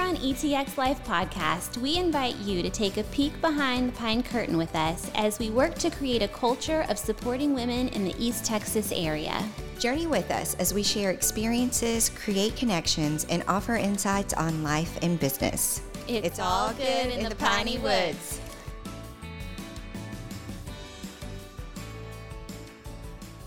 on ETX Life Podcast, we invite you to take a peek behind the pine curtain with us as we work to create a culture of supporting women in the East Texas area. Journey with us as we share experiences, create connections, and offer insights on life and business. It's, all good in, the, piney woods.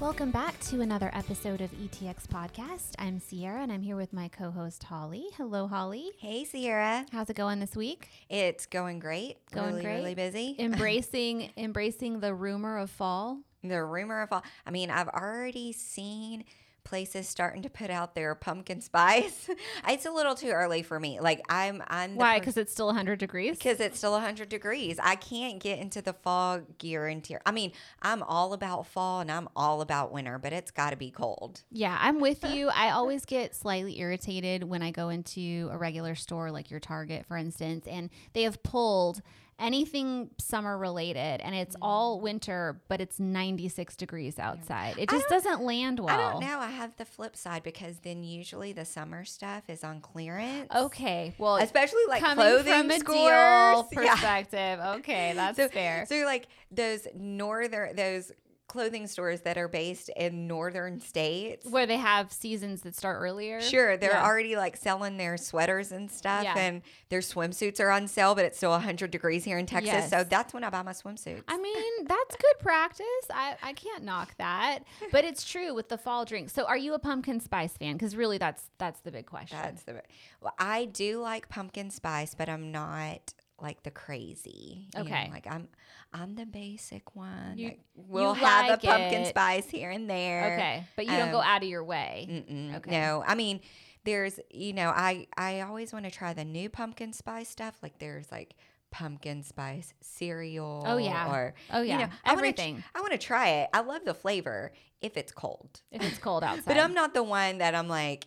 Welcome back to another episode of ETX Podcast. I'm Sierra and I'm here with my co host Holly. Hello, Holly. Hey, Sierra. How's it going this week? It's going great. Going really, great. Really busy. Embracing embracing the rumor of fall. the rumor of fall. I mean, I've already seen places starting to put out their pumpkin spice. it's a little too early for me. Like I'm, I'm. Why? Because it's still 100 degrees. Because it's still 100 degrees. I can't get into the fall gear and tier. I mean, I'm all about fall and I'm all about winter, but it's got to be cold. Yeah, I'm with you. I always get slightly irritated when I go into a regular store like your Target, for instance, and they have pulled anything summer related and it's mm. all winter, but it's 96 degrees outside. It just doesn't land well. I don't know. I have the flip side because then usually the summer stuff is on clearance. Okay, well, Especially like coming clothing from a scores. deal Yeah. perspective, okay, that's so fair. So like those northern those clothing stores that are based in northern states. Where they have seasons that start earlier. Sure, they're Yeah. already like selling their sweaters and stuff, Yeah. and their swimsuits are on sale, but it's still 100 degrees here in Texas. So that's when I buy my swimsuits. I mean, that's good practice. I, I can't knock that. But it's true with the fall drink. So are you a pumpkin spice fan? Because really that's that's the big question. That's the. Well, I do like pumpkin spice, but I'm not like the crazy. you know, Okay. like I'm, I'm the basic one. You- that will you have like a pumpkin it. spice here and there. okay. But you don't go Um, out of your way. Mm-mm, Okay. No, I mean, there's, you know, I I always want to try the new pumpkin spice stuff. Like there's like pumpkin spice cereal. Oh, yeah. Or Oh you yeah. know, wanna tr- Everything. I want to try it. I love the flavor if it's cold. if it's cold outside. But I'm not the one that I'm like,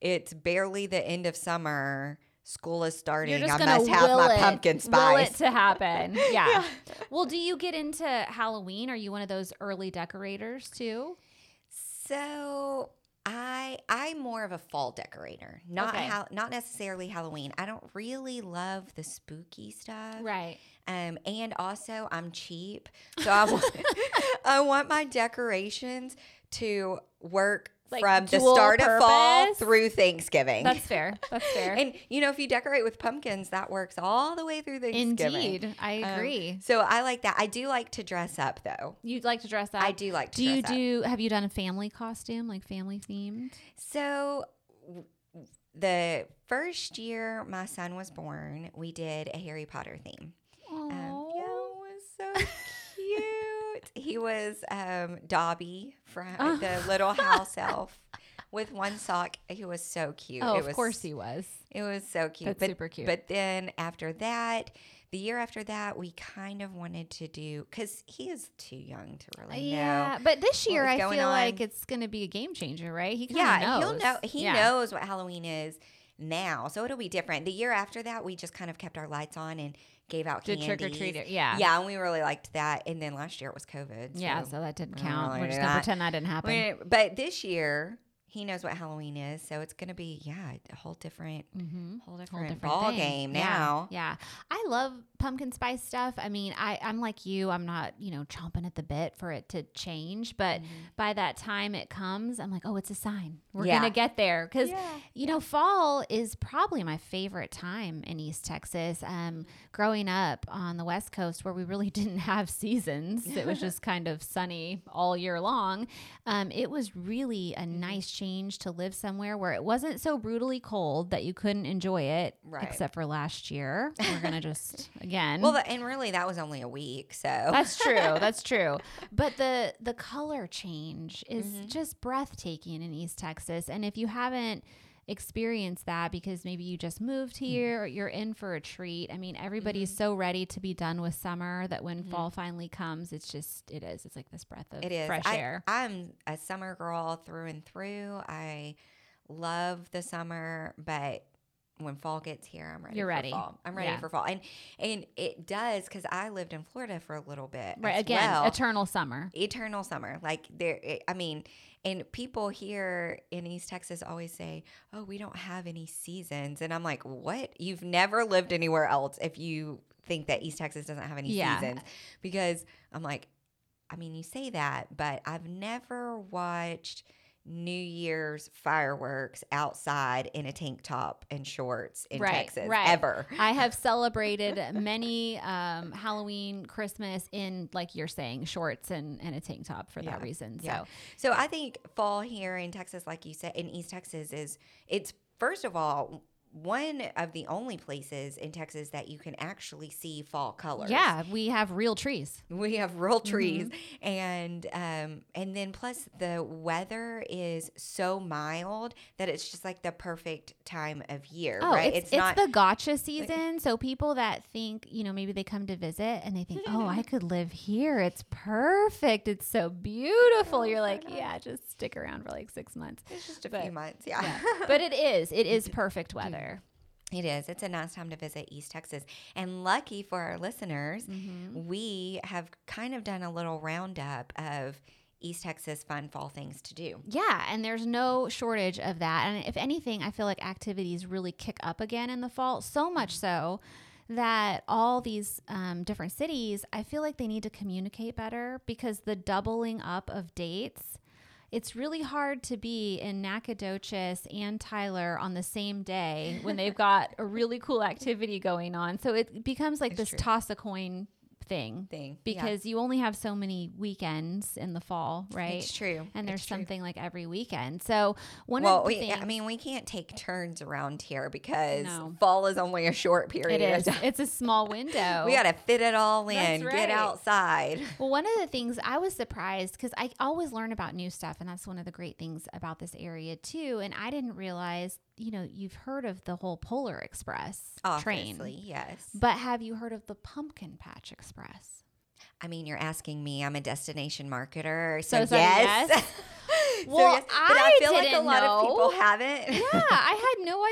it's barely the end of summer. School is starting. I must have my it, pumpkin spice. Will it to happen. Yeah. Well, do you get into Halloween? Are you one of those early decorators too? So I I'm more of a fall decorator, not Okay. hal- not necessarily Halloween. I don't really love the spooky stuff. Right. Um, and also I'm cheap, so I want I want my decorations to work Like from the start of fall through Thanksgiving. That's fair. That's fair. and you know, if you decorate with pumpkins, that works all the way through Thanksgiving. Indeed. I Um, agree. so I like that. I do like to dress up though. You'd like to dress up? I do like to Do you dress up. do have you done a family costume, like family themed? So w- the first year my son was born, we did a Harry Potter theme. Um, yeah, it was so cute. He was um, Dobby from Oh. the little house elf with one sock. He was so cute. Oh, it of was, course he was. It was so cute. That's but, super cute. But then after that, the year after that, we kind of wanted to do because he is too young to really Yeah, know. Yeah, but this year I feel like it's going to be a game changer, right? He Yeah, knows. he'll know. He Yeah. knows what Halloween is now, so it'll be different. The year after that, we just kind of kept our lights on and gave out Did trick or treat it. Yeah. Yeah, and we really liked that. And then last year it was COVID. Yeah, so that didn't count. really We're just going to that. pretend that didn't happen. We- but this year he knows what Halloween is, so it's gonna be yeah a whole different, Mm-hmm. whole Whole different, different ball thing. game Yeah, now. Yeah. I love pumpkin spice stuff. I mean, I, I'm like you. I'm not, you know, chomping at the bit for it to change. But by that time it comes, I'm like, oh, it's a sign. We're Yeah. going to get there. Because, Yeah. you know, fall is probably my favorite time in East Texas. Um, growing up on the West Coast where we really didn't have seasons, it was just kind of sunny all year long. Um, it was really Mm-hmm. a nice change to live somewhere where it wasn't so brutally cold that you couldn't enjoy it, Right. except for last year. We're going to just, again. Well, and really that was only a week, so that's true. That's true. But the the color change is Mm-hmm. just breathtaking in East Texas. And if you haven't experienced that because maybe you just moved Mm-hmm. here or you're in for a treat. I mean, everybody's so ready to be done with summer that when fall finally comes, it's just it is. It's like this breath of Mm-hmm. it is fresh I, air. I'm a summer girl through and through. I love the summer, but when fall gets here, I'm ready. You're for ready. Fall. I'm ready Yeah. for fall, and and it does because I lived in Florida for a little bit. Right. Again, well. eternal summer. eternal summer. Like there, it- I mean, and people here in East Texas always say, "Oh, we don't have any seasons," and I'm like, "What? You've never lived anywhere else if you think that East Texas doesn't have any Yeah. seasons?" Because I'm like, I mean, you say that, but I've never watched. New Year's fireworks outside in a tank top and shorts in Right, Texas right. ever. I have celebrated many um, Halloween, Christmas in, like you're saying, shorts and, and a tank top for that reason. So, Yeah. So I think fall here in Texas, like you said, in East Texas, is it's first of all one of the only places in Texas that you can actually see fall colors. yeah, we have real trees. We have real Mm-hmm. trees, and um, and then plus the weather is so mild that it's just like the perfect time of year, Oh, right? it's, not it's, the gotcha season. So people that think, you know, maybe they come to visit and they think, oh, I could live here. It's perfect. It's so beautiful. You're like, yeah, just stick around for like six months. it's just a but- few months, yeah. Yeah. but it is. It is perfect weather. It is. It's a nice time to visit East Texas. And lucky for our listeners, Mm-hmm. we have kind of done a little roundup of East Texas fun fall things to do. Yeah, and there's no shortage of that. And if anything, I feel like activities really kick up again in the fall, so much so that all these um, different cities, I feel like they need to communicate better because the doubling up of dates. It's really hard to be in Nacogdoches and Tyler on the same day when they've got a really cool activity going on. So it becomes like It's this true. toss a coin thing Thing. Yeah. because you only have so many weekends in the fall, right? It's true. and there's It's true. something like every weekend. So one Well, of the we, things I mean, we can't take turns around here because No. fall is only a short period. it is it's a small window. We got to fit it all in, That's get outside. well, one of the things I was surprised because I always learn about new stuff, and that's one of the great things about this area too. And I didn't realize, you know, you've heard of the whole Polar Express Obviously, train, yes. but have you heard of the Pumpkin Patch Express? I mean, you're asking me. I'm a destination marketer, so, So yes. yes? So Well, yes. but I I feel like a lot of people know. haven't. yeah, I had no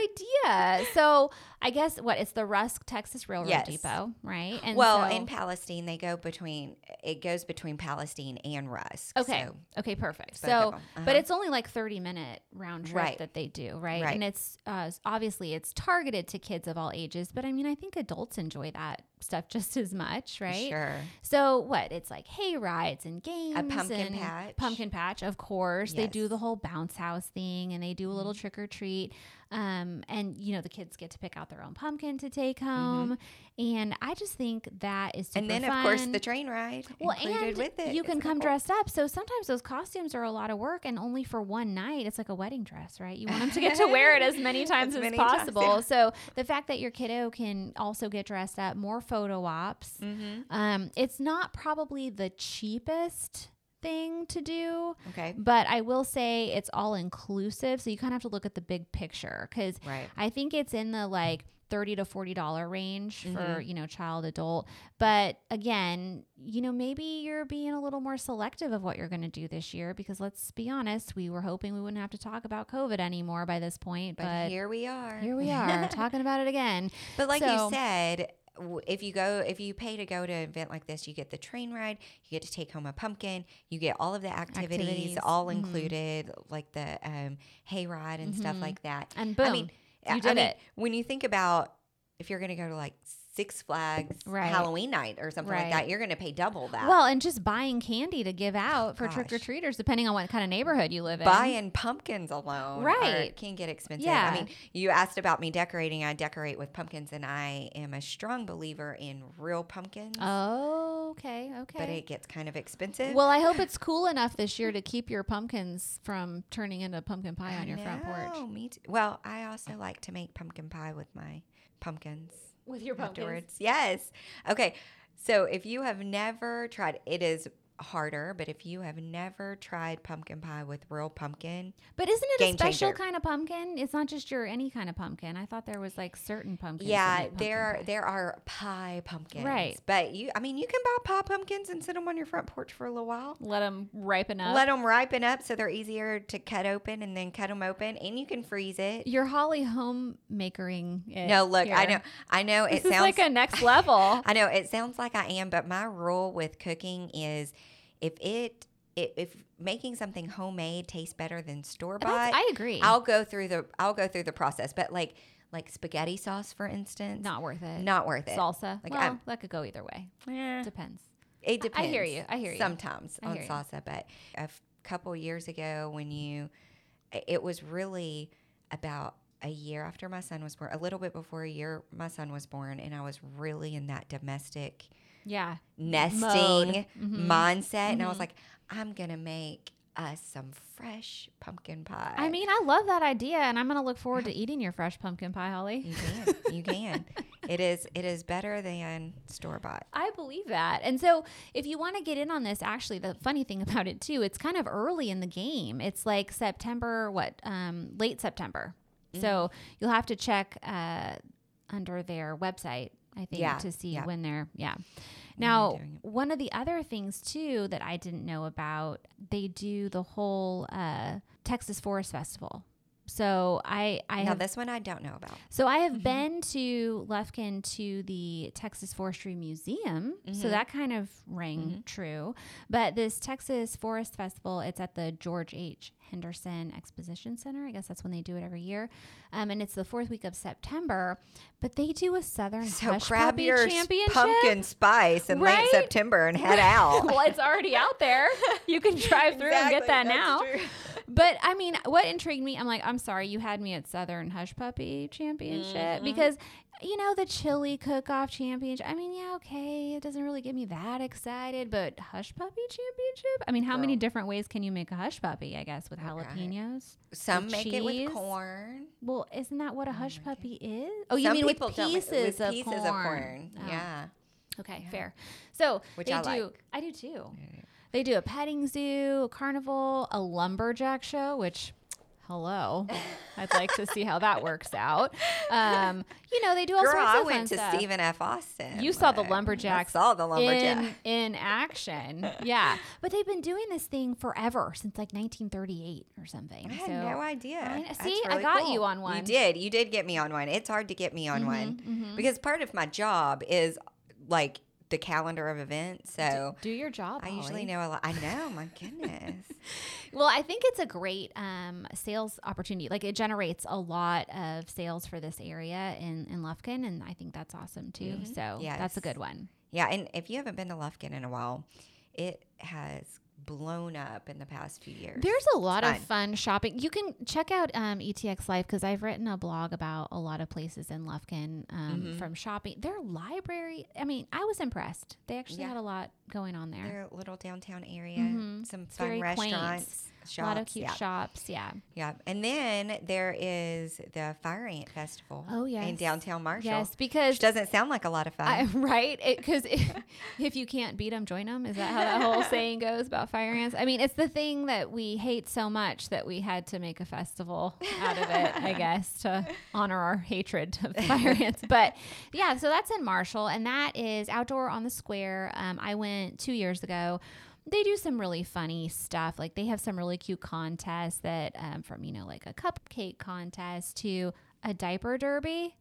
idea. So I guess what it's the Rusk Texas Railroad Yes. Depot, right? And well, so- in Palestine, they go between. It goes between Palestine and Rusk. Okay. so- okay. Perfect. So, but Uh-huh. it's only like 30 minute round trip Right. that they do, right? Right. And it's uh, obviously it's targeted to kids of all ages, but I mean, I think adults enjoy that stuff just as much, right? Sure. So what? It's like hay rides and games. A pumpkin patch. Pumpkin patch, of course. They do Mm-hmm. the whole bounce house thing, and they do a little trick or treat. Um, and you know the kids get to pick out their own pumpkin to take home, and I just think that is Mm-hmm. and then, of course, the train ride Well, and with it. you can come cool. dressed up. So sometimes those costumes are a lot of work, and only for one night. It's like a wedding dress, right? You want them to get to wear it as many times As as many times, possible. yeah. So the fact that your kiddo can also get dressed up, more photo ops. Mm-hmm. Um, it's not probably the cheapest thing to do, Okay. but I will say it's all inclusive. So you kind of have to look at the big picture because Right. I think it's in the like thirty to forty dollar range for Mhm. you know child adult. But again, you know maybe you're being a little more selective of what you're going to do this year because let's be honest, we were hoping we wouldn't have to talk about COVID anymore by this point, But, but, here we are. here we are talking about it again. But like So- you said, if you go, if you pay to go to an event like this, you get the train ride, you get to take home a pumpkin, you get all of the activities, Activities, all mhm. included, like the um, hay ride and stuff Mhm. like that. And boom, I mean, you I did mean, it. When you think about if you're going to go to like Six Flags Right. Halloween night or something like that, you're going to pay double that. Well, and just buying candy to give out for trick or treaters, depending on what kind of neighborhood you live in. Buying pumpkins alone, Right. can get expensive. Yeah. I mean, you asked about me decorating. I decorate with pumpkins, and I am a strong believer in real pumpkins. Oh, okay, okay. but it gets kind of expensive. Well, I hope it's cool enough this year to keep your pumpkins from turning into pumpkin pie on your front porch. Me too. Well, I also like to make pumpkin pie with my pumpkins With your afterwards. Yes. Okay. So if you have never tried, it is harder, but if you have never tried pumpkin pie with real pumpkin, But isn't it a special changer. kind of pumpkin? It's not just your any kind of pumpkin. I thought there was like certain pumpkins. yeah, pumpkin there are pie. there are pie pumpkins, Right. But you, I mean, you can buy pie pumpkins and sit them on your front porch for a little while. Let them ripen up. Let them ripen up so they're easier to cut open, and then cut them open, and you can freeze it. You're Holly homemakering it. No, look, I know, I know. This It sounds like a next level. I know it sounds like I am, but my rule with cooking is if it if, making something homemade tastes better than store bought, I agree. I'll go through the I'll go through the process. But like like spaghetti sauce, for instance, not worth it. not worth it. Salsa. Like, well, I'm- that could go either way. Eh, Depends. it depends. I hear you. I hear you. Sometimes I on you. salsa, but a f- couple years ago when you, it was really about a year after my son was born, a little bit before a year my son was born, and I was really in that domestic Yeah. nesting. Mhm. mindset. And I was Mhm. like, I'm going to make us some fresh pumpkin pie. I mean, I love that idea, and I'm gonna look forward to eating your fresh pumpkin pie, Holly. you can. You can. it is it is better than store bought. I believe that. And so, if you want to get in on this, actually, the funny thing about it too, it's kind of early in the game. It's like September, what, um, late September. Mm-hmm. So you'll have to check uh, under their website, I think, Yeah, to see yeah. when they're yeah. Now, one of the other things too that I didn't know about, they do the whole uh, Texas Forest Festival. So I I now have this one I don't know about. so I Mm-hmm. have been to Lufkin to the Texas Forestry Museum. So Mhm. that kind of rang true. But this Texas Forest Festival, it's at the George H. Henderson Exposition Center. I guess that's when they do it every year. Um, and it's the fourth week of September. But they do a Southern So Hush grab Puppy your Championship. pumpkin spice in Right? late September and head out. well, it's already out there. You can drive through and get that now. But I mean, what intrigued me, I'm like, I'm sorry, you had me at Southern Hush Puppy Championship Mm-hmm. because, you know, the chili cook off championship. I mean, yeah, okay, it doesn't really get me that excited, but Hush Puppy Championship? I mean, how many different ways can you make a Hush Puppy, I guess, with jalapenos? Some With make it with corn. Well, isn't that what a oh Hush my Puppy is? Oh, you Some mean with pieces, with of, pieces corn. of corn. Oh, Yeah. Okay, Yeah. fair. So Which they I do. like. I do too. They do a petting zoo, a carnival, a lumberjack show, which. Hello, I'd like to see how that works out. Um, you know, they do all Girl, sorts of I went to stuff. Stephen F. Austin. You saw the lumberjacks I saw the lumberjack. in in action. Yeah, but they've been doing this thing forever since like 1938 or something. I had no idea. I see, I got cool. you on one. You did. You did get me on one. It's hard to get me on one mhm. because part of my job is like the calendar of events. So do your job. I usually Holly. know a lot. I know. My goodness. Well, I think it's a great um, sales opportunity. Like it generates a lot of sales for this area in, in Lufkin, and I think that's awesome too. So yeah that's a good one. yeah, and if you haven't been to Lufkin in a while, it has blown up in the past few years. There's a lot of fun. fun shopping. You can check out um, ETX Life because I've written a blog about a lot of places in Lufkin um, Mm-hmm. from shopping. Their library, I mean, I was impressed. They actually Yeah. had a lot going on there. their little downtown area, Mhm. some fun restaurants. quaint. Shops. a lot of cute yeah. shops. Yeah. Yeah, and then there is the Fire Ant Festival. Oh, yeah. in downtown Marshall. Yes, because which doesn't sound like a lot of fun. I, right? Because if, if you can't beat them, join them. Is that how that whole saying goes about fire ants? I mean, it's the thing that we hate so much that we had to make a festival out of it, I guess, to honor our hatred of fire ants. But yeah, so that's in Marshall, and that is outdoor on the square. Um, I went two years ago. They do some really funny stuff. Like they have some really cute contests that, um, from you know, like a cupcake contest to a diaper derby.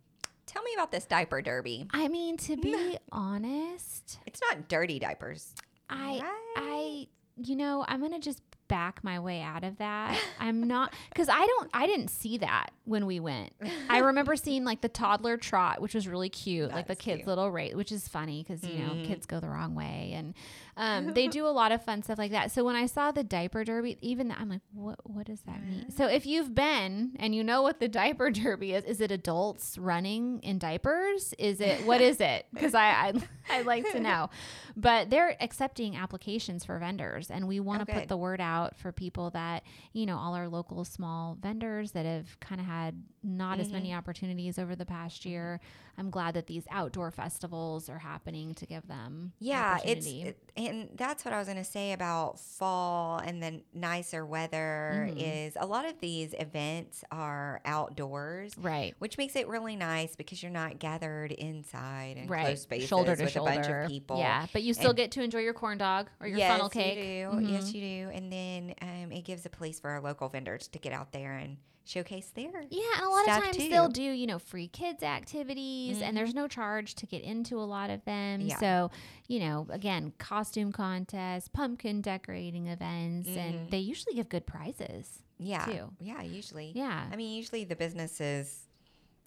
Tell me about this diaper derby. I mean, to be honest, It's not dirty diapers. I Right? I you know, I'm going to just back my way out of that. I'm not cuz I don't I didn't see that when we went. I remember seeing like the toddler trot, which was really cute, like the kids cute. little race, which is funny cuz you know, Mhm. kids go the wrong way and um, they do a lot of fun stuff like that. So when I saw the diaper derby, even that, I'm like, what what does that mean? So if you've been and you know what the diaper derby is, is it adults running in diapers? Is it what is it? Because I I I'd like to know. But they're accepting applications for vendors, and we want Oh, to put the word out for people that, you know, all our local small vendors that have kind of had had not as many opportunities over the past year. I'm glad that these outdoor festivals are happening to give them Yeah, it's it- and that's what I was going to say about fall and the nicer weather Mhm. is a lot of these events are outdoors, right. which makes it really nice because you're not gathered inside and Right, closed spaces shoulder to with shoulder. a bunch of people. Yeah, but you still And- get to enjoy your corn dog or your yes, funnel cake. You do. Yes, Mhm. you do. And then um, it gives a place for our local vendors to get out there and showcase their Yeah, a lot of times too. they'll do, you know, free kids activities and there's no charge to get into a lot of them. Yeah. So, you know, again, costume contests, pumpkin decorating events, and Mhm. they usually give good prizes. yeah, too. yeah. Usually, Yeah. I mean, usually the businesses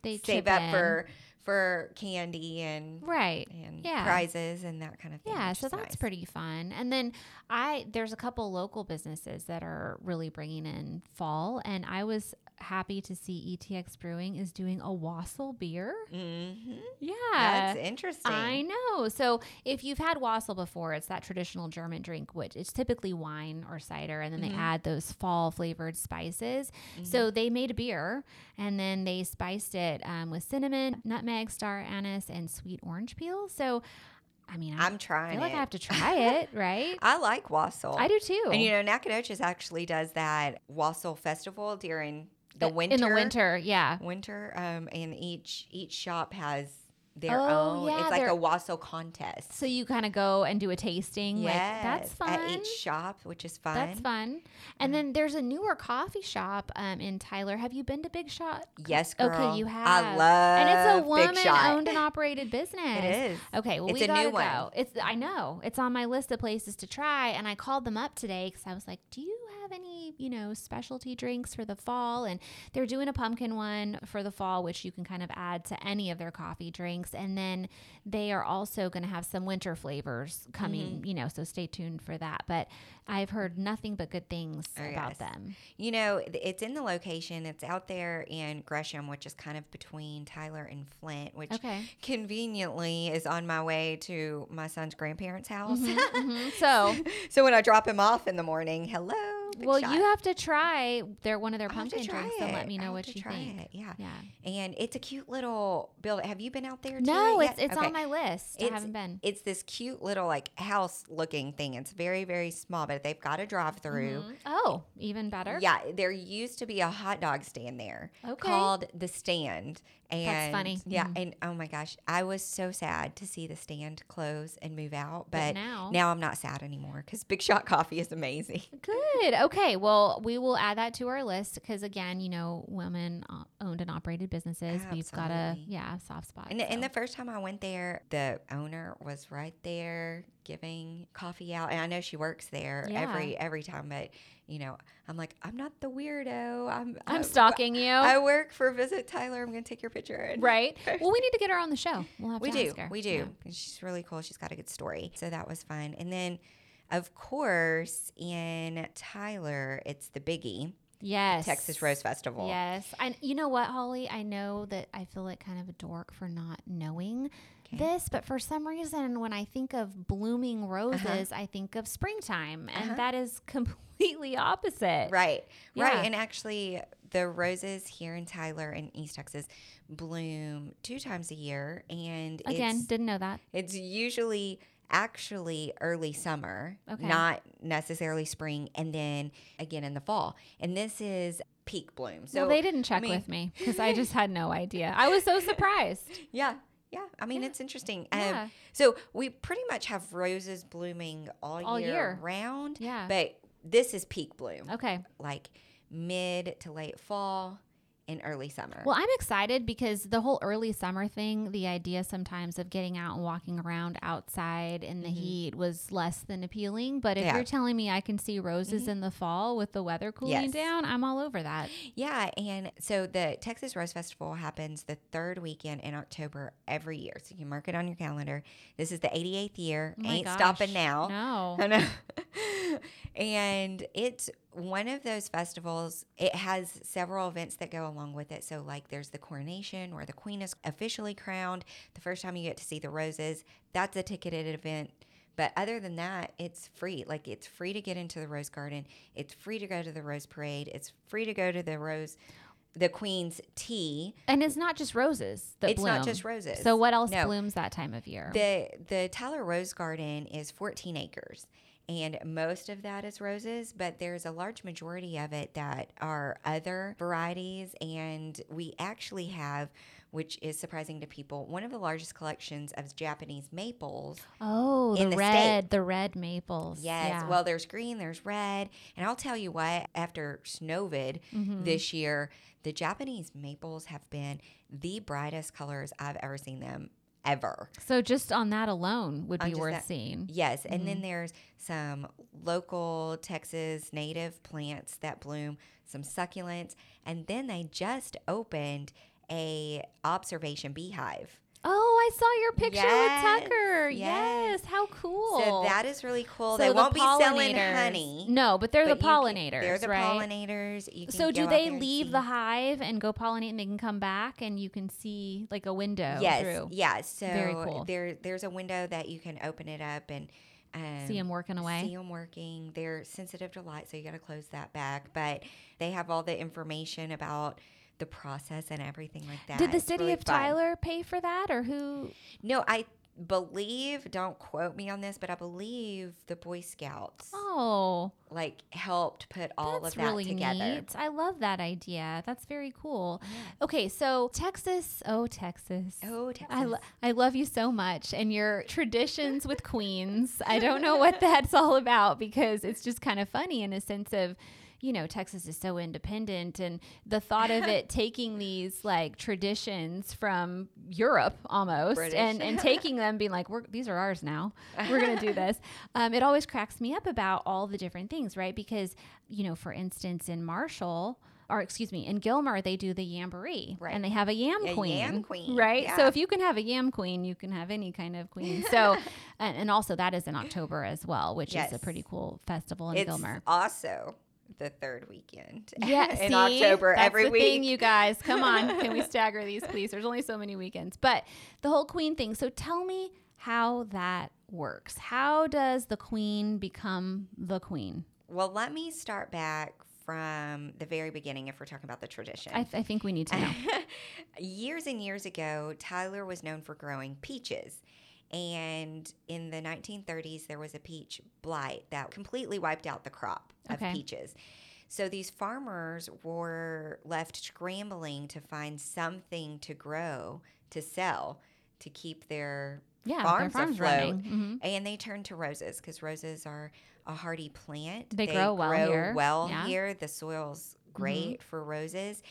They save up in. for for candy and Right. and Yeah. prizes and that kind of thing. Yeah, so that's nice. pretty fun. And then I there's a couple local businesses that are really bringing in fall and I was happy to see ETX Brewing is doing a wassail beer. Mhm. Yeah. That's interesting. I know. So if you've had wassail before, it's that traditional German drink, which it's typically wine or cider, and then Mm-hmm. they add those fall flavored spices. So they made a beer, and then they spiced it um, with cinnamon, nutmeg, star anise, and sweet orange peel. So, I mean, I I'm trying I feel like it. I have to try it, right? I like wassail. I do too. And you know, Nacogdoches actually does that wassail festival during the winter. in the winter, yeah. Winter, um, and each each shop has their Oh, own. yeah, it's like a wassail contest. So you kind of go and do a tasting. Yeah, Like, that's fun. at each shop, which is fun. That's fun. And then there's a newer coffee shop um, in Tyler. Have you been to Big Shot? Yes, girl. Okay, you have. I love. It. And it's a woman-owned and operated business. It is. Okay, well It's we a gotta new go. one. It's I know it's on my list of places to try, and I called them up today because I was like, "Do you have any you know specialty drinks for the fall?" And they're doing a pumpkin one for the fall, which you can kind of add to any of their coffee drinks, and then they are also going to have some winter flavors coming. Mm-hmm. You know, so stay tuned for that. But I've heard nothing but good things Oh, about yes. them. You know, it's in the location. It's out there in Gresham, which is kind of between Tyler and Flint, which Okay. conveniently is on my way to my son's grandparents' house. Mhm. So. so when I drop him off in the morning, hello. Well, Shot. you have to try their one of their I'll pumpkin drinks and let me know I'll what you think. it, Yeah. Yeah. And it's a cute little building. Have you been out there? No, it it's it's Okay. on my list. I It's- haven't been. It's this cute little like house looking thing. It's very very small, but they've got a drive through. Mhm. Oh, even better. Yeah, there used to be a hot dog stand there Okay. called the Stand. And funny. Yeah, Mhm. and oh my gosh, I was so sad to see the stand close and move out, but, But now- now I'm not sad anymore because Big Shot Coffee is amazing. Good. Okay. Well, we will add that to our list because again, you know, women uh, owned and operated businesses. We've got a yeah soft spot. And, and the first time I went there, the owner was right there giving coffee out, and I know she works there Yeah. every every time. But you know, I'm like, I'm not the weirdo. I'm I'm stalking you. I work for Visit Tyler. I'm gonna take your picture. Right. Well, we need to get her on the show. We'll have We to do. ask her. We do. Yeah. And She's really cool. She's got a good story. So that was fun. And then, of course, in Tyler, it's the Biggie Yes. Texas Rose Festival. Yes. And you know what, Holly? I know that I feel like kind of a dork for not knowing. This, but for some reason, when I think of blooming roses, I think of springtime. And Uh-huh. that is completely opposite. Right. Yeah. Right. And actually, the roses here in Tyler in East Texas bloom two times a year. And Again, didn't know that. it's usually actually early summer, Okay. not necessarily spring, and then again in the fall. And this is peak bloom. So well, they didn't check mean- with me because I just had no idea. I was so surprised. Yeah. Yeah. I mean, it's interesting. Um, Yeah. so we pretty much have roses blooming all, All year, year. round. Yeah. But this is peak bloom, Okay. like mid to late fall and early summer. Well, I'm excited because the whole early summer thing, the idea sometimes of getting out and walking around outside in the heat was less than appealing. But if Mm-hmm. Yeah. Mm-hmm. you're telling me I can see roses in the fall with the weather cooling Yes. down, I'm all over that. yeah. And so the Texas Rose Festival happens the third weekend in October every year. So you can mark it on your calendar. This is the 88th year. Oh Ain't gosh. stopping now. No. And it's one of those festivals. It has several events that go along with it. So, like, there's the coronation where the queen is officially crowned. The first time you get to see the roses, that's a ticketed event But other than that, it's free. Like it's free to get into the rose garden. It's free to go to the rose parade. It's free to go to the rose, the Queen's tea. And it's not just roses that It's bloom. not just roses. So what else No. blooms that time of year? The the Tyler Rose Garden is 14 acres. And most of that is roses, but there's a large majority of it that are other varieties. And we actually have, which is surprising to people, one of the largest collections of Japanese maples. oh, the, the red, the red maples. Yes. Yeah. Well, there's green, there's red. And I'll tell you what, after Snowvid Mm-hmm. this year, the Japanese maples have been the brightest colors I've ever seen them ever. so just on that alone would be worth that- seeing. Yes, and Mm-hmm. then there's some local Texas native plants that bloom, some succulents, and then they just opened a observation beehive. Oh, I saw your picture Yes, with Tucker. Yes. yes. how cool. So that is really cool. So they the won't be selling pollinators- honey. No, but they're but the you can- pollinators. they're the right? pollinators. So do they leave the hive and go pollinate and they can come back and you can see like a window Yes, through. yeah. So Very cool. there, there's a window that you can open it up and um, See them working away. See them working. They're sensitive to light, so you got to close that back. But they have all the information about the process and everything like that. Did the It's city really of fun. Tyler pay for that or who? No, I believe. Don't quote me on this, but I believe the Boy Scouts Oh, like helped put all that's of that really together. neat. I love that idea. That's very cool. Okay, so Texas, oh Texas. Oh, Texas. I, lo- I love you so much and your traditions with queens. I don't know what that's all about because it's just kind of funny in a sense of, you know, Texas is so independent and the thought of it taking these like traditions from Europe almost British. and, and taking them being like, we're, these are ours now. We're going to do this. Um, it always cracks me up about all the different things, right? Because, you know, for instance, in Marshall, or excuse me, in Gilmer, they do the Yamboree, Right. and they have a yam A queen, yam queen, right? So if you can have a yam queen, you can have any kind of queen. So, and, and also that is in October as well, which is a pretty cool festival in it's Gilmer. also the third weekend. Yeah, in see? October That's every the week. Thing, you guys, come on, can we stagger these, please? There's only so many weekends, but the whole queen thing. So tell me how that works. How does the queen become the queen? Well, let me start back from the very beginning if we're talking about the tradition. I, I think we need to know. years and years ago, Tyler was known for growing peaches. And in the 1930s, there was a peach blight that completely wiped out the crop of Okay. peaches. So these farmers were left scrambling to find something to grow to sell to keep their Yeah, their farms, farms afloat. Mhm. And they turned to roses because roses are a hardy plant. They grow well here. well Yeah. Mm-hmm. here. The soil's great for roses.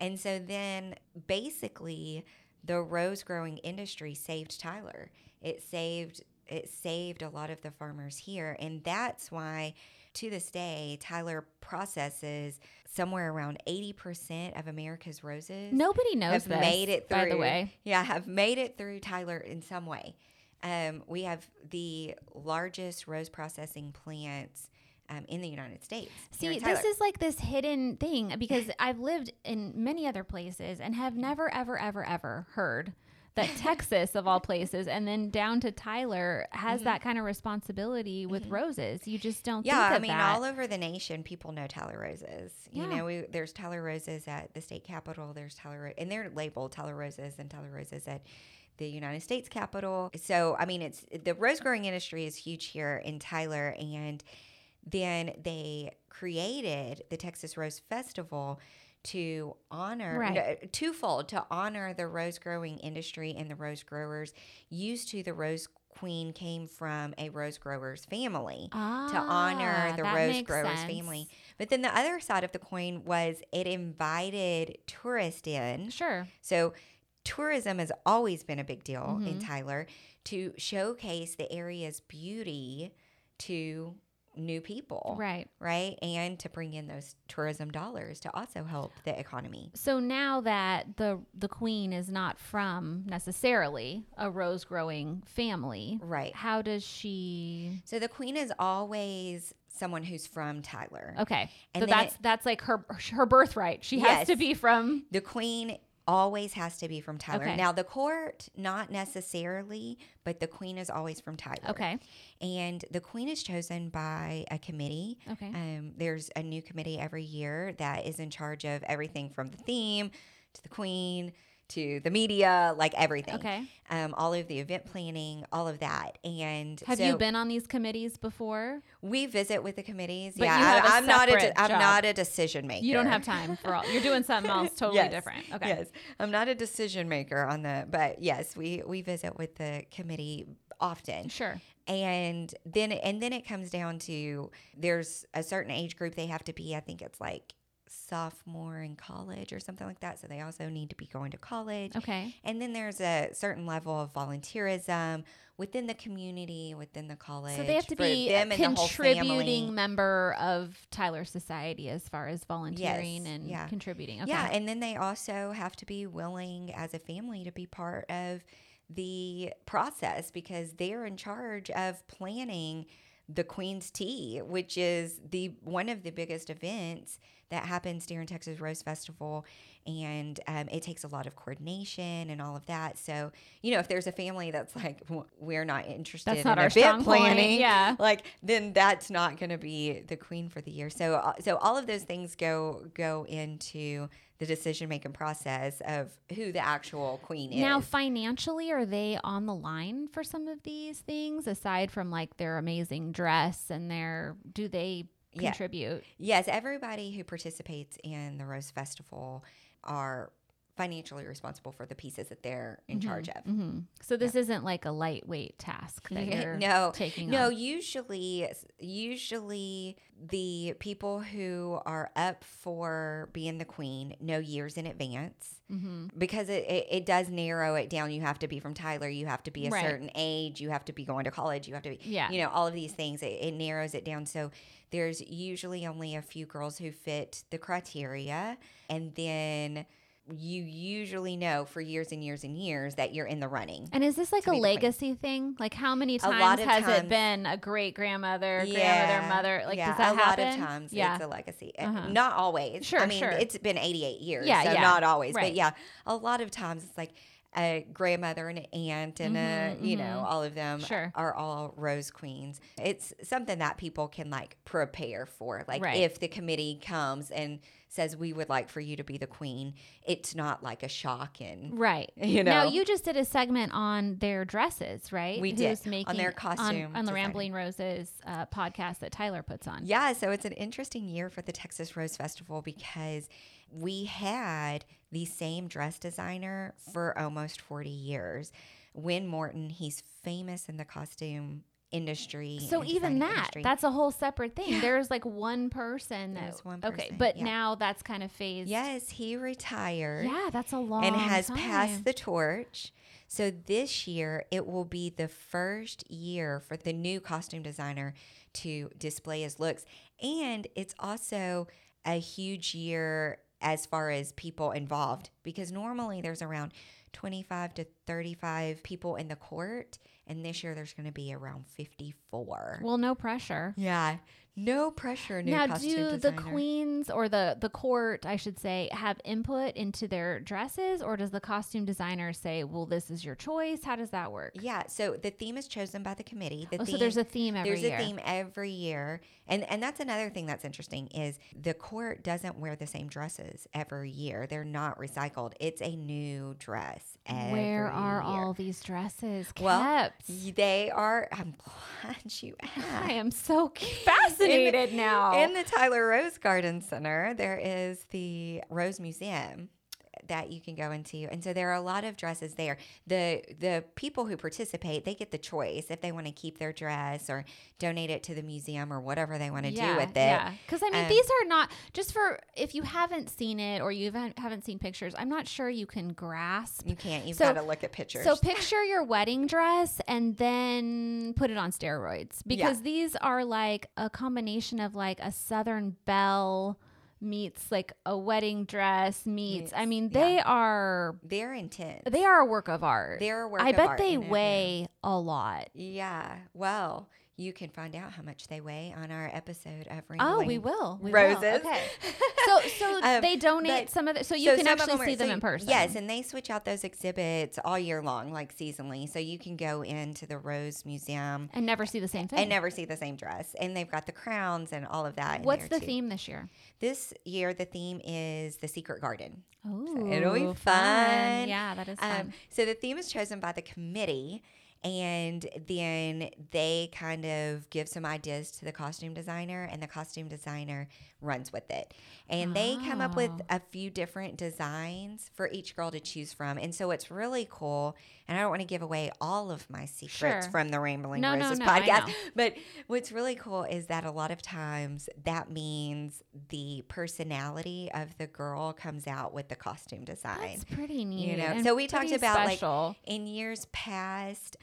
And so then basically the rose growing industry saved Tyler. It saved it saved a lot of the farmers here and that's why to this day Tyler processes somewhere around 80% of America's roses Nobody knows have this, made it through. by the way. Yeah, have made it through Tyler in some way. Um, we have the largest rose processing plants um, in the United States. See, this is like this hidden thing because I've lived in many other places and have never, ever, ever, ever heard that Texas, of all places, and then down to Tyler, has that kind of responsibility with roses. You just don't Mm-hmm. yeah, I mean, that. all over the nation, people know Tyler roses. You Yeah. know, we, there's Tyler roses at the state capitol. There's Tyler, and they're labeled Tyler roses and Tyler roses at the United States Capitol. So, I mean, it's the rose growing industry is huge here in Tyler, and then they created the Texas Rose Festival to honor Right. no, twofold to honor the rose growing industry and the rose growers used to the rose queen came from a rose growers family to honor Ah, the rose growers sense. family but then the other side of the coin was it invited tourists in Sure. so tourism has always been a big deal in Mhm. Tyler to showcase the area's beauty to new people, Right. right? And to bring in those tourism dollars to also help the economy. So now that the the queen is not from necessarily a rose growing family, Right. how does she? So the queen is always someone who's from Tyler. Okay, And so that's that's like her her birthright. She has to be from. The queen always has to be from Tyler. Okay. Now the court, not necessarily, but the queen is always from Tyler. Okay. And the queen is chosen by a committee. Okay. Um, there's a new committee every year that is in charge of everything from the theme to the queen to the media, like everything. Okay. Um, all of the event planning, all of that. And Have so you been on these committees before? We visit with the committees. But yeah, you have a I, am not a de- I'm not a decision maker. You don't have time for all. You're doing something else totally Yes. different. Okay. Yes, I'm not a decision maker on the, but yes, we we visit with the committee often. Sure. and then and then it comes down to there's a certain age group they have to be i think it's like sophomore in college or something like that so they also need to be going to college Okay. and then there's a certain level of volunteerism within the community within the college So they have to be a them and the contributing member of Tyler Society as far as volunteering Yes, and yeah. contributing. Okay. Yeah, and then they also have to be willing as a family to be part of the process because they're in charge of planning the Queen's Tea, which is the one of the biggest events that happens during Texas Rose Festival, and um, it takes a lot of coordination and all of that. So, you know, if there's a family that's like, "W- we're not interested That's in not our event strong point, planning, yeah. like then that's not going to be the queen for the year. So, uh, so all of those things go go into the decision making process of who the actual queen is. Now, financially, are they on the line for some of these things aside from like their amazing dress and their, do they Yeah. contribute? yes, everybody who participates in the Rose Festival are financially responsible for the pieces that they're in charge of. hmm So this isn't like a lightweight task that you're no, taking no. on. Usually, usually the people who are up for being the queen know years in advance Mm-hmm. because it, it, it does narrow it down. You have to be from Tyler. You have to be a Right. certain age. You have to be going to college. You have to be, Yeah. you know, all of these things. It, it narrows it down. So there's usually only a few girls who fit the criteria, and then you usually know for years and years and years that you're in the running. And is this like a queen. legacy thing? Like how many times has it been a great grandmother, grandmother, Yeah, mother? Like yeah, does that a happen? lot of times yeah. it's a legacy. Uh, Uh-huh. Not always. Sure, I mean, sure. it's been 88 years. Yeah, so yeah, not always. right. But yeah, a lot of times it's like a grandmother and an aunt and a, Mhm, you mhm. know, all of them Sure. are all rose queens. It's something that people can like prepare for. Like Right. if the committee comes and says we would like for you to be the queen, it's not like a shock and Right. you know. Now you just did a segment on their dresses, right? We Who's did, on their on, costume on the. Rambling Roses uh, podcast that Tyler puts on. Yeah, so it's an interesting year for the Texas Rose Festival because we had the same dress designer for almost 40 years. Winn Morton, he's famous in the costume industry. So even that, industry. that's a whole separate thing. Yeah. There's like one person that There's one Okay, but yeah. now that's kind of phased. Yes, he retired. Yeah, that's a long and has time. passed the torch. So this year, it will be the first year for the new costume designer to display his looks. And it's also a huge year as far as people involved because normally there's around 25 to 35 people in the court. And this year, there's going to be around 54. Well, no pressure. yeah. No pressure, new now, do the queens or the the court, I should say, have input into their dresses, or does the costume designer say, "Well, this is your choice"? How does that work? Yeah, so the theme is chosen by the committee. The Oh, so there's a theme every there's year. There's a theme every year, and and that's another thing that's interesting is the court doesn't wear the same dresses every year. They're not recycled. It's a new dress. Where are year. all these dresses kept? Well, They are. I'm glad you asked. I am so fascinated now. In the Tyler Rose Garden Center, there is the Rose Museum that you can go into, and so there are a lot of dresses there. the The people who participate, they get the choice if they want to keep their dress or donate it to the museum or whatever they want to do with it. Yeah, because I mean, Um, these are not just for if you haven't seen it or you haven't, haven't seen pictures. I'm not sure you can grasp. You can't. You've So- got to look at pictures. So picture your wedding dress and then put it on steroids because these are like a combination of like a Southern Belle meets like a wedding dress meets. I mean, yeah. they are They're intense. they are a work of art. They're a work I of bet art they in and of weigh a lot. Yeah. Well, you can find out how much they weigh on our episode of Oh, we will. We Roses. Will. Okay. So, so Um, they donate some of it, so you So can actually them are- see them so- in person. Yes, and they switch out those exhibits all year long, like seasonally. So you can go into the Rose Museum and never see the same thing. and never see the same dress. And they've got the crowns and all of that. in What's the too. theme this year? This year, the theme is the Secret Garden. Oh, it'll be fun. Yeah, that is fun. Um, so the theme is chosen by the committee, and then they kind of give some ideas to the costume designer, and the costume designer runs with it. And they come up with Oh. a few different designs for each girl to choose from. And so it's really cool. And I don't want to give away all of my secrets Sure. from the Rambling No, no, Roses no, I podcast. But what's really cool is that a lot of times that means the personality of the girl comes out with the costume design That's pretty neat. you know, so we talked about, like, in years past,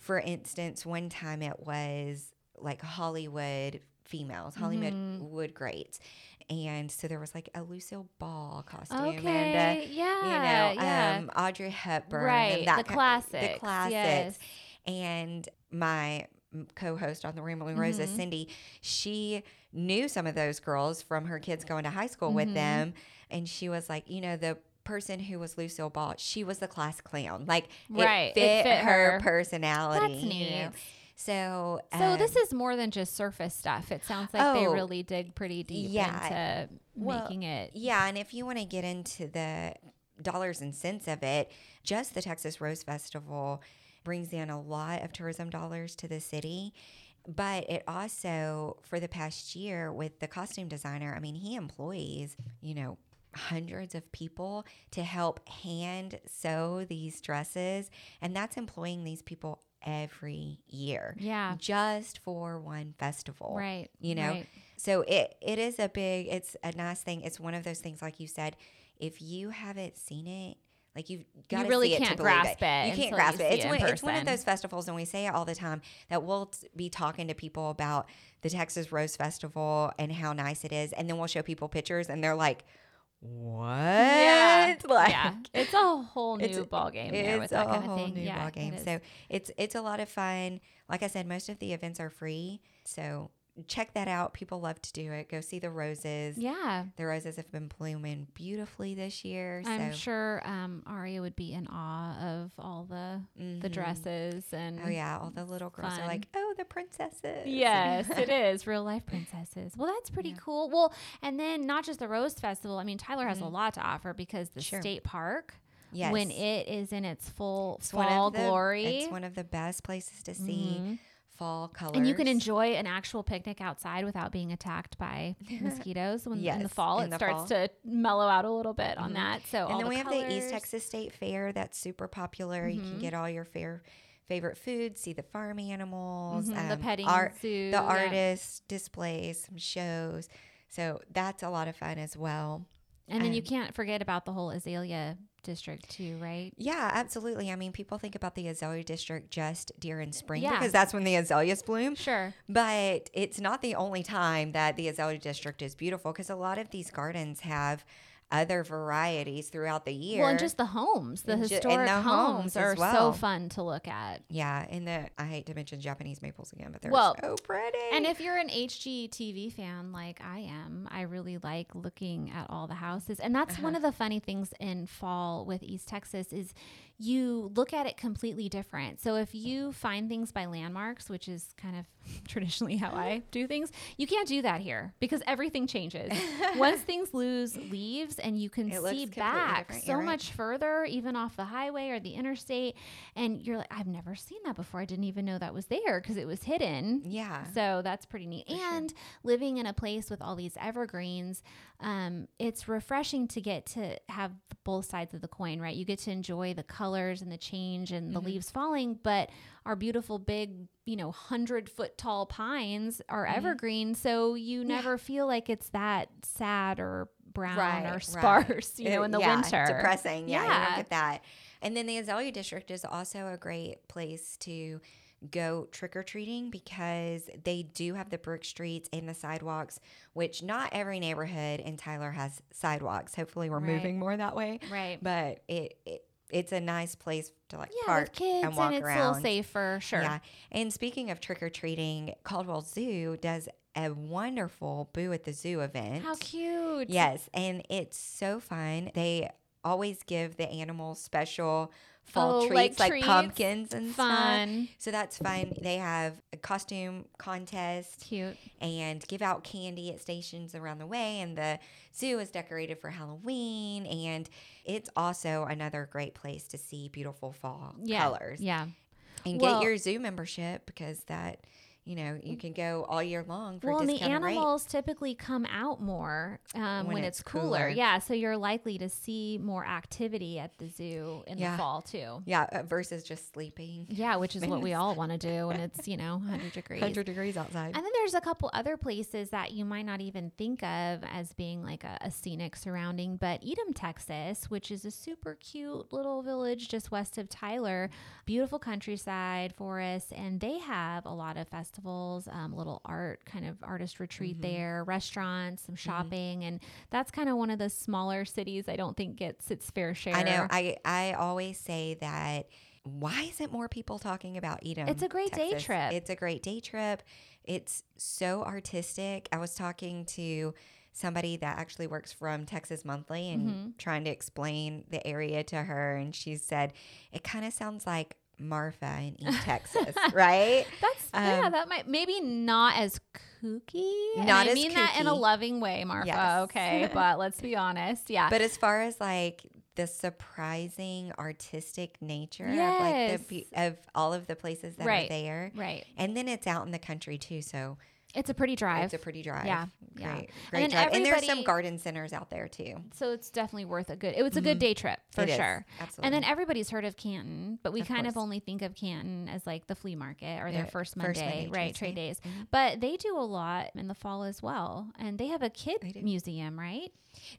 for instance, one time it was like Hollywood females, Hollywood Mhm. wood greats. And so there was like a Lucille Ball costume Okay, and uh, yeah, you know, yeah. um, Audrey Hepburn, Right, and that the classics, the classics. yes. And my co-host on the Rambling Roses, Mhm. Cindy, she knew some of those girls from her kids going to high school with Mhm. them, and she was like, you know, the person who was Lucille Ball, she was the class clown. Like Right, it fit, it fit her, her. personality. That's neat. So, So this um, is more than just surface stuff. It sounds like they Oh, really dig pretty deep yeah. into Well, making it. yeah, and if you want to get into the dollars and cents of it, just the Texas Rose Festival brings in a lot of tourism dollars to the city. But it also, for the past year, with the costume designer, I mean, he employs, you know, hundreds of people to help hand sew these dresses. And that's employing these people every year Yeah. just for one festival. Right. You know, right. so it it is a big it's a nice thing. It's one of those things like you said, if you haven't seen it, like you've got to really it can't grasp it You can't grasp see it. It's it one, it's one of those festivals and we say it all the time that we'll t- be talking to people about the Texas Rose Festival and how nice it is and then we'll show people pictures and they're like what? Yeah. Like yeah. It's a whole new it's- ball game there with it's that a kind of whole thing. new yeah, ball game. So it's it's a lot of fun. Like I said, most of the events are free. So check that out. People love to do it. Go see the roses. yeah. The roses have been blooming beautifully this year. I'm so sure um, Aria would be in awe of all the the Mhm. dresses and Oh yeah, all the little girls fun. are like, oh, the princesses. Yes, it is real life princesses. Well, that's pretty Yeah. cool. Well, and then not just the Rose Festival. I mean, Tyler has a Mhm. lot to offer because the Sure. state park, yes. when it is in its full It's fall the- glory, It's one of the best places to see Mhm. Fall colors. and you can enjoy an actual picnic outside without being attacked by mosquitoes. When in the fall, in it the starts fall. to mellow out a little bit on Mhm. that. So and then the we have the East. Texas State Fair that's super popular. You can Mhm. get all your fair favorite foods, see the farm animals, Mhm, the um, petting art, zoo, the yeah. artist displays, some shows. So that's a lot of fun as well. and then you um, can't forget about the whole Azalea district too, right? Yeah, absolutely. I mean, people think about the azalea district just during spring Yeah. because that's when the azaleas bloom. Sure. But it's not the only time that the azalea district is beautiful because a lot of these gardens have other varieties throughout the year. Well, and just the homes, the And ju- historic the homes, homes are as so fun to look at. yeah, and the I hate to mention Japanese maples again, but they're Well, so pretty. And if you're an HGTV fan like I am, I really like looking at all the houses. And that's one Uh-huh. of the funny things in fall with East Texas is you look at it completely different. So if you find things by landmarks, which is kind of traditionally how I do things, you can't do that here because everything changes. Once things lose leaves and you can It see back so right. much further, even off the highway or the interstate, and you're like, I've never seen that before. I didn't even know that was there because it was hidden. yeah, So that's pretty neat. For sure. and living in a place with all these evergreens, um, it's refreshing to get to have both sides of the coin, right? You get to enjoy the colors and the change and the Mhm. leaves falling, but our beautiful big, you know, hundred foot tall pines are Mhm. evergreen. So you Yeah. never feel like it's that sad or brown Right, or right. sparse, you know, in the yeah, winter. Depressing. Yeah, you Yeah. don't get that. And then the Azalea District is also a great place to go trick or treating because they do have the brick streets and the sidewalks, which not every neighborhood in Tyler has sidewalks. Hopefully, we're Right. moving more that way. Right. But it, it it's a nice place to like Yeah, park kids and walk and it's around. a little safer. Sure. Yeah. And speaking of trick or treating, Caldwell Zoo does a wonderful Boo at the Zoo event. How cute. Yes, and it's so fun. They always give the animals special fall Oh, treats like like, treats? pumpkins and stuff. Fun. So that's fun. They have a costume contest Cute. and give out candy at stations around the way. And the zoo is decorated for Halloween. And it's also another great place to see beautiful fall Yeah. colors Yeah. and Well- get your zoo membership because that, you know, you can go all year long for Well, the discounted rate. animals typically come out more um, when, When it's, it's cooler. cooler. Yeah, so you're likely to see more activity at the zoo in Yeah. the fall too. Yeah, uh, versus just sleeping. Yeah, which is what we all want to do when it's you know 100 degrees. 100 degrees outside. And then there's a couple other places that you might not even think of as being like a, a scenic surrounding, but Edom, Texas, which is a super cute little village just west of Tyler, beautiful countryside, forests, and they have a lot of festivals, um, little art kind of artist retreat Mm-hmm. there, restaurants, some shopping, and that's kind of one of the smaller cities I don't think gets its fair share. I know. I, I always say that why isn't more people talking about Edom? It's a great day trip. It's a great day trip. It's so artistic. I was talking to somebody that actually works from Texas Monthly and Mm-hmm. trying to explain the area to her. And she said, it kind of sounds like Marfa in East Texas, right? That's yeah, Um, that might maybe not as kooky. Not I as mean that in a loving way, Marfa. Yes. Okay, but let's be honest. Yeah, But as far as like the surprising artistic nature of like the of all of the places that Right. are there, right. and then it's out in the country too, so It's a pretty drive. it's a pretty drive. Yeah, great, yeah. great And drive. And there's some garden centers out there too. so it's definitely worth a good. It was a good day trip for Mm-hmm. It is, sure. absolutely. And then everybody's heard of Canton, but we Of kind of only think of Canton as like the flea market or their Their first first Monday, Monday, right? Tuesday. Trade days. Mhm. But they do a lot in the fall as well, and they have a kid museum, right?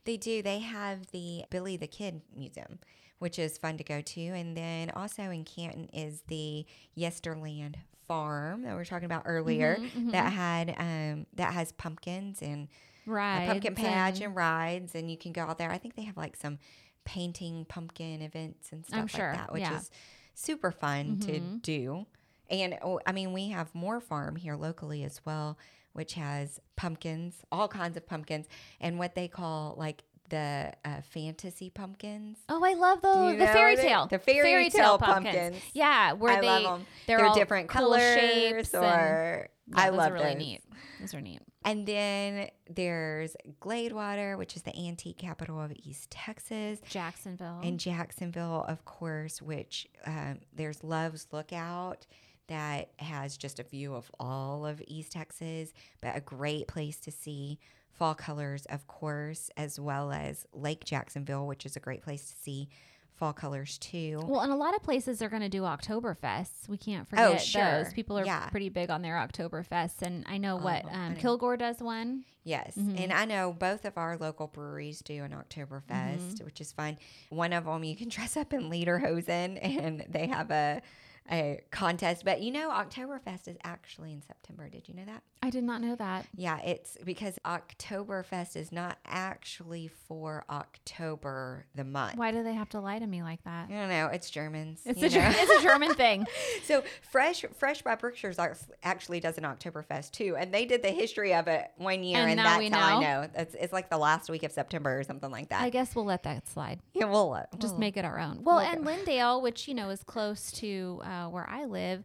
They do. They have the Billy the Kid Museum, which is fun to go to. And then also in Canton is the Yesterland Farm that we were talking about earlier Mhm, that had um that has pumpkins and Right. a pumpkin patch and rides and you can go out there. I think they have like some painting pumpkin events and stuff I'm sure, like that, which yeah. is super fun to Mhm. do. And oh, I mean, we have more farm here locally as well, which has pumpkins, all kinds of pumpkins, and what they call like the uh, fantasy pumpkins. Oh, I love those. The fairy tale. the fairy tale pumpkins. Yeah, where I they they're, They're, different cool colors, shapes and- or Yeah, I those love are really those. neat. Those are neat. And then there's Gladewater, which is the antique capital of East Texas. Jacksonville. In Jacksonville, of course, which um, there's Love's Lookout that has just a view of all of East Texas, but a great place to see fall colors, of course, as well as Lake Jacksonville, which is a great place to see fall colors too. well, and a lot of places are going to do Oktoberfests. We can't forget Oh, sure. those. People are Yeah. pretty big on their Oktoberfests, and I know what Oh, I um. Kilgore does one. Yes. Mhm. And I know both of our local breweries do an Oktoberfest, Mm-hmm. which is fun. One of them you can dress up in Lederhosen and they have a a contest. But you know, Oktoberfest is actually in September. Did you know that? I did not know that. Yeah, it's because Oktoberfest is not actually for October the month. Why do they have to lie to me like that? I don't know. It's Germans. It's a, Ger- know? it's a German thing. So fresh, fresh by Brookshire's actually does an Oktoberfest too, and they did the history of it one year, And and, that's we how I know? know. It's, it's like the last week of September or something like that. I guess we'll let that slide. yeah, we'll Just we'll- make it our own. Well, we'll and go. Lindale, which you know is close to uh, where I live,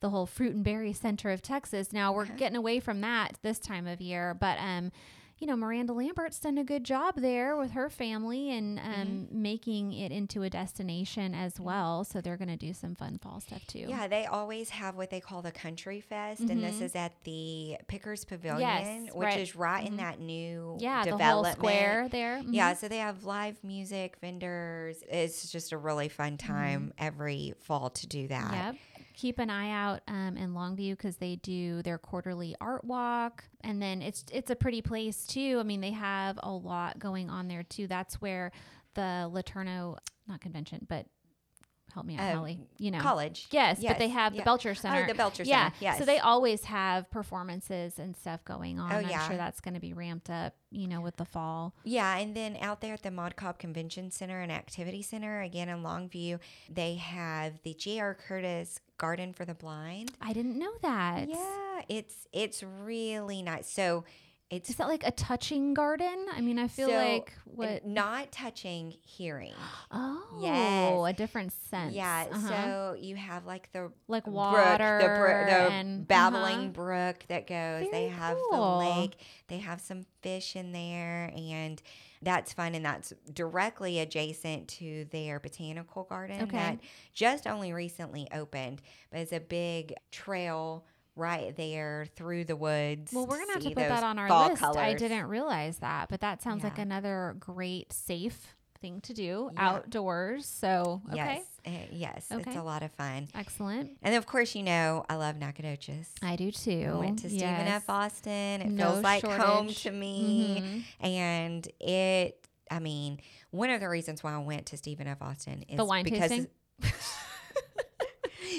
the whole fruit and berry center of Texas. Now we're getting away from that this time of year, but um, you know, Miranda Lambert's done a good job there with her family and um, Mm-hmm. making it into a destination as well. So they're going to do some fun fall stuff too. Yeah, they always have what they call the Country Fest, and this is at the Pickers Pavilion, which right. is right in Mhm. that new Yeah, the whole square there. Yeah, so they have live music, vendors. It's just a really fun time every fall to do that. Yep. Keep an eye out um, in Longview because they do their quarterly art walk, and then it's it's a pretty place too. I mean, they have a lot going on there too. That's where the LeTourneau, not convention, but help me out, Uh, Holly. You know, College. Yes, but they Yes, have the. Belcher Center. Oh, the Belcher yeah. Center. Yes. So they always have performances and stuff going on. Oh, I'm yeah. sure that's going to be ramped up, you know, with the fall. Yeah, and then out there at the Maude Cobb Convention Center and Activity Center, again in Longview, they have the J.R. Curtis Garden for the Blind. I didn't know that. Yeah, it's it's really nice. So it's Is that like a touching garden? I mean, I feel so, like what? not touching hearing. Oh, Yes. a different sense. Yeah, Uh-huh. so you have like the like brook, water, the, bro- the and babbling uh-huh. brook that goes. Very they have cool. the lake. They have some fish in there, and that's fun. And that's directly adjacent to their botanical garden Okay. that just only recently opened, but it's a big trail right there through the woods. Well, we're gonna have to put that on our list. I didn't realize that, but that sounds like another great safe thing to do Yeah. outdoors. So okay, Yes, uh, yes, Okay. it's a lot of fun. excellent. And of course, you know I love Nacogdoches. I do too. I went to Stephen Yes. F. Austin. It No feels like home to me. Mhm. And it, I mean, one of the reasons why I went to Stephen F. Austin is The wine because.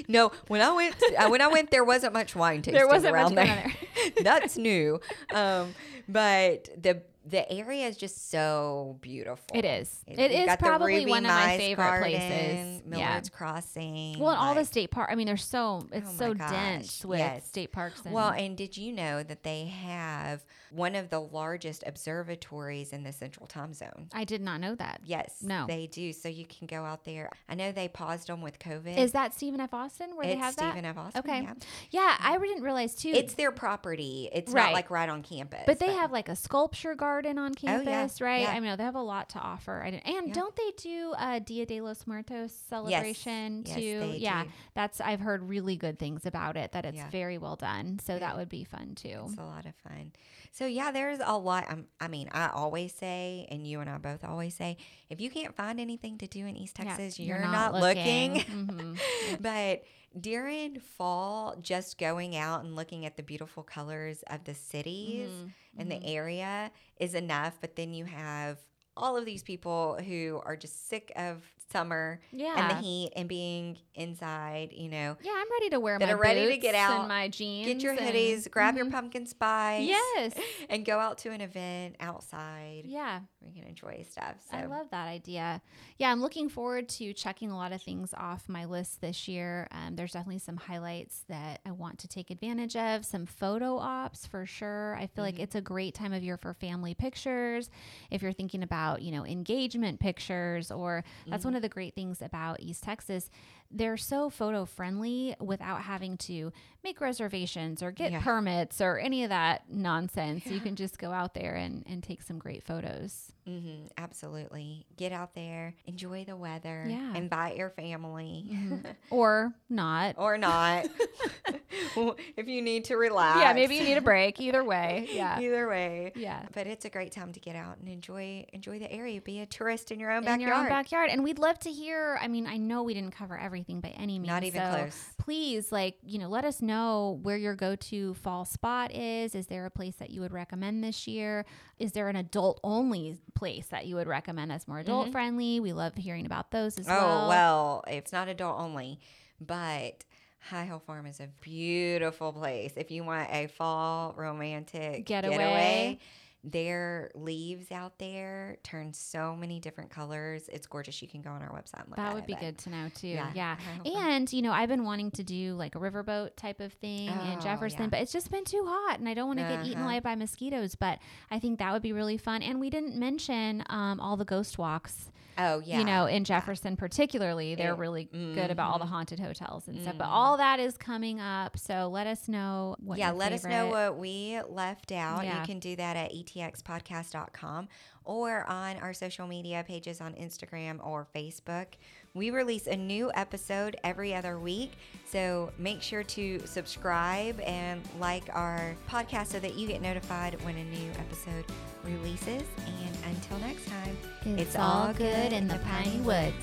No, when I went, uh, when I went, there wasn't much wine tasting There wasn't around much there. That's new, um, but the the area is just so beautiful. It is. It- It is probably one of my favorite Garden, places. Yeah. Millard's Crossing. Well, and all the state park. I mean, there's so it's Oh so gosh, dense with yes. state parks. And, Well, and did you know that they have one of the largest observatories in the Central Time Zone? I did not know that. Yes, No. they do. So you can go out there. I know they paused them with COVID. Is that Stephen F. Austin where it's they have Stephen that? F. Austin. Okay. yeah. Yeah, I didn't realize too. It's their property. It's Right. not like right on campus. But they have like a sculpture garden on Oh, yeah. campus, right? Yeah. I mean, they have a lot to offer. And don't they do a Dia de los Muertos celebration Yes, too? they yeah, do. that's I've heard really good things about it. That it's very well done. So that would be fun too. It's a lot of fun. So yeah, there's a lot. Um, I mean, I always say, and you and I both always say, if you can't find anything to do in East Yeah, Texas, you're, not, looking. Mhm. but during fall, just going out and looking at the beautiful colors of the cities Mhm. and the area is enough. But then you have all of these people who are just sick of summer Yeah. and the heat and being inside, you know. yeah, I'm ready to wear that my are ready to get out, and my jeans. Get your and- hoodies, grab your Mhm. pumpkin spice. Yes. And go out to an event outside. Yeah. We can enjoy stuff. So I love that idea. Yeah, I'm looking forward to checking a lot of things off my list this year. Um, there's definitely some highlights that I want to take advantage of, some photo ops for sure. I feel like Mm-hmm. it's a great time of year for family pictures. If you're thinking about, you know, engagement pictures, or that's Mm-hmm. one of the great things about East Texas. They're so photo friendly without having to make reservations or get Yeah. permits or any of that nonsense. You can just go out there and, and take some great photos. hmm absolutely. Get out there, enjoy the weather, Yeah. invite your family. Or not. or not. if you need to relax. Yeah, maybe you need a break. Either way. Yeah. Either way. Yeah. But it's a great time to get out and enjoy enjoy the area. Be a tourist in your own In backyard. your own backyard. And we'd love to hear. I mean, I know we didn't cover everything by any means. Not even so close. Please, like, you know, let us know where your go to fall spot is. Is there a place that you would recommend this year? Is there an adult only place that you would recommend that's more adult friendly? We love hearing about those as Mm-hmm. Oh, well. well, it's not adult only, but High Hill Farm is a beautiful place. If you want a fall romantic Getaway. Their leaves out there turn so many different colors. It's gorgeous. You can go on our website and look That would it, be good to know too. Yeah, Yeah. High Hill Farm. And, you know, I've been wanting to do like a riverboat type of thing Oh, in Jefferson, yeah. but it's just been too hot and I don't want to get eaten Uh-huh. alive by mosquitoes. But I think that would be really fun. And we didn't mention um, all the ghost walks, Oh, yeah. you know, in Jefferson particularly. They're It- really good about all the mhm. haunted hotels and stuff. Mm. But all that is coming up. So let us know what yeah, let us know what we left out. Yeah. You can do that at etxpodcast.com or on our social media pages on Instagram or Facebook. We release a new episode every other week, so make sure to subscribe and like our podcast so that you get notified when a new episode releases. And until next time, It's, all good in the piney woods.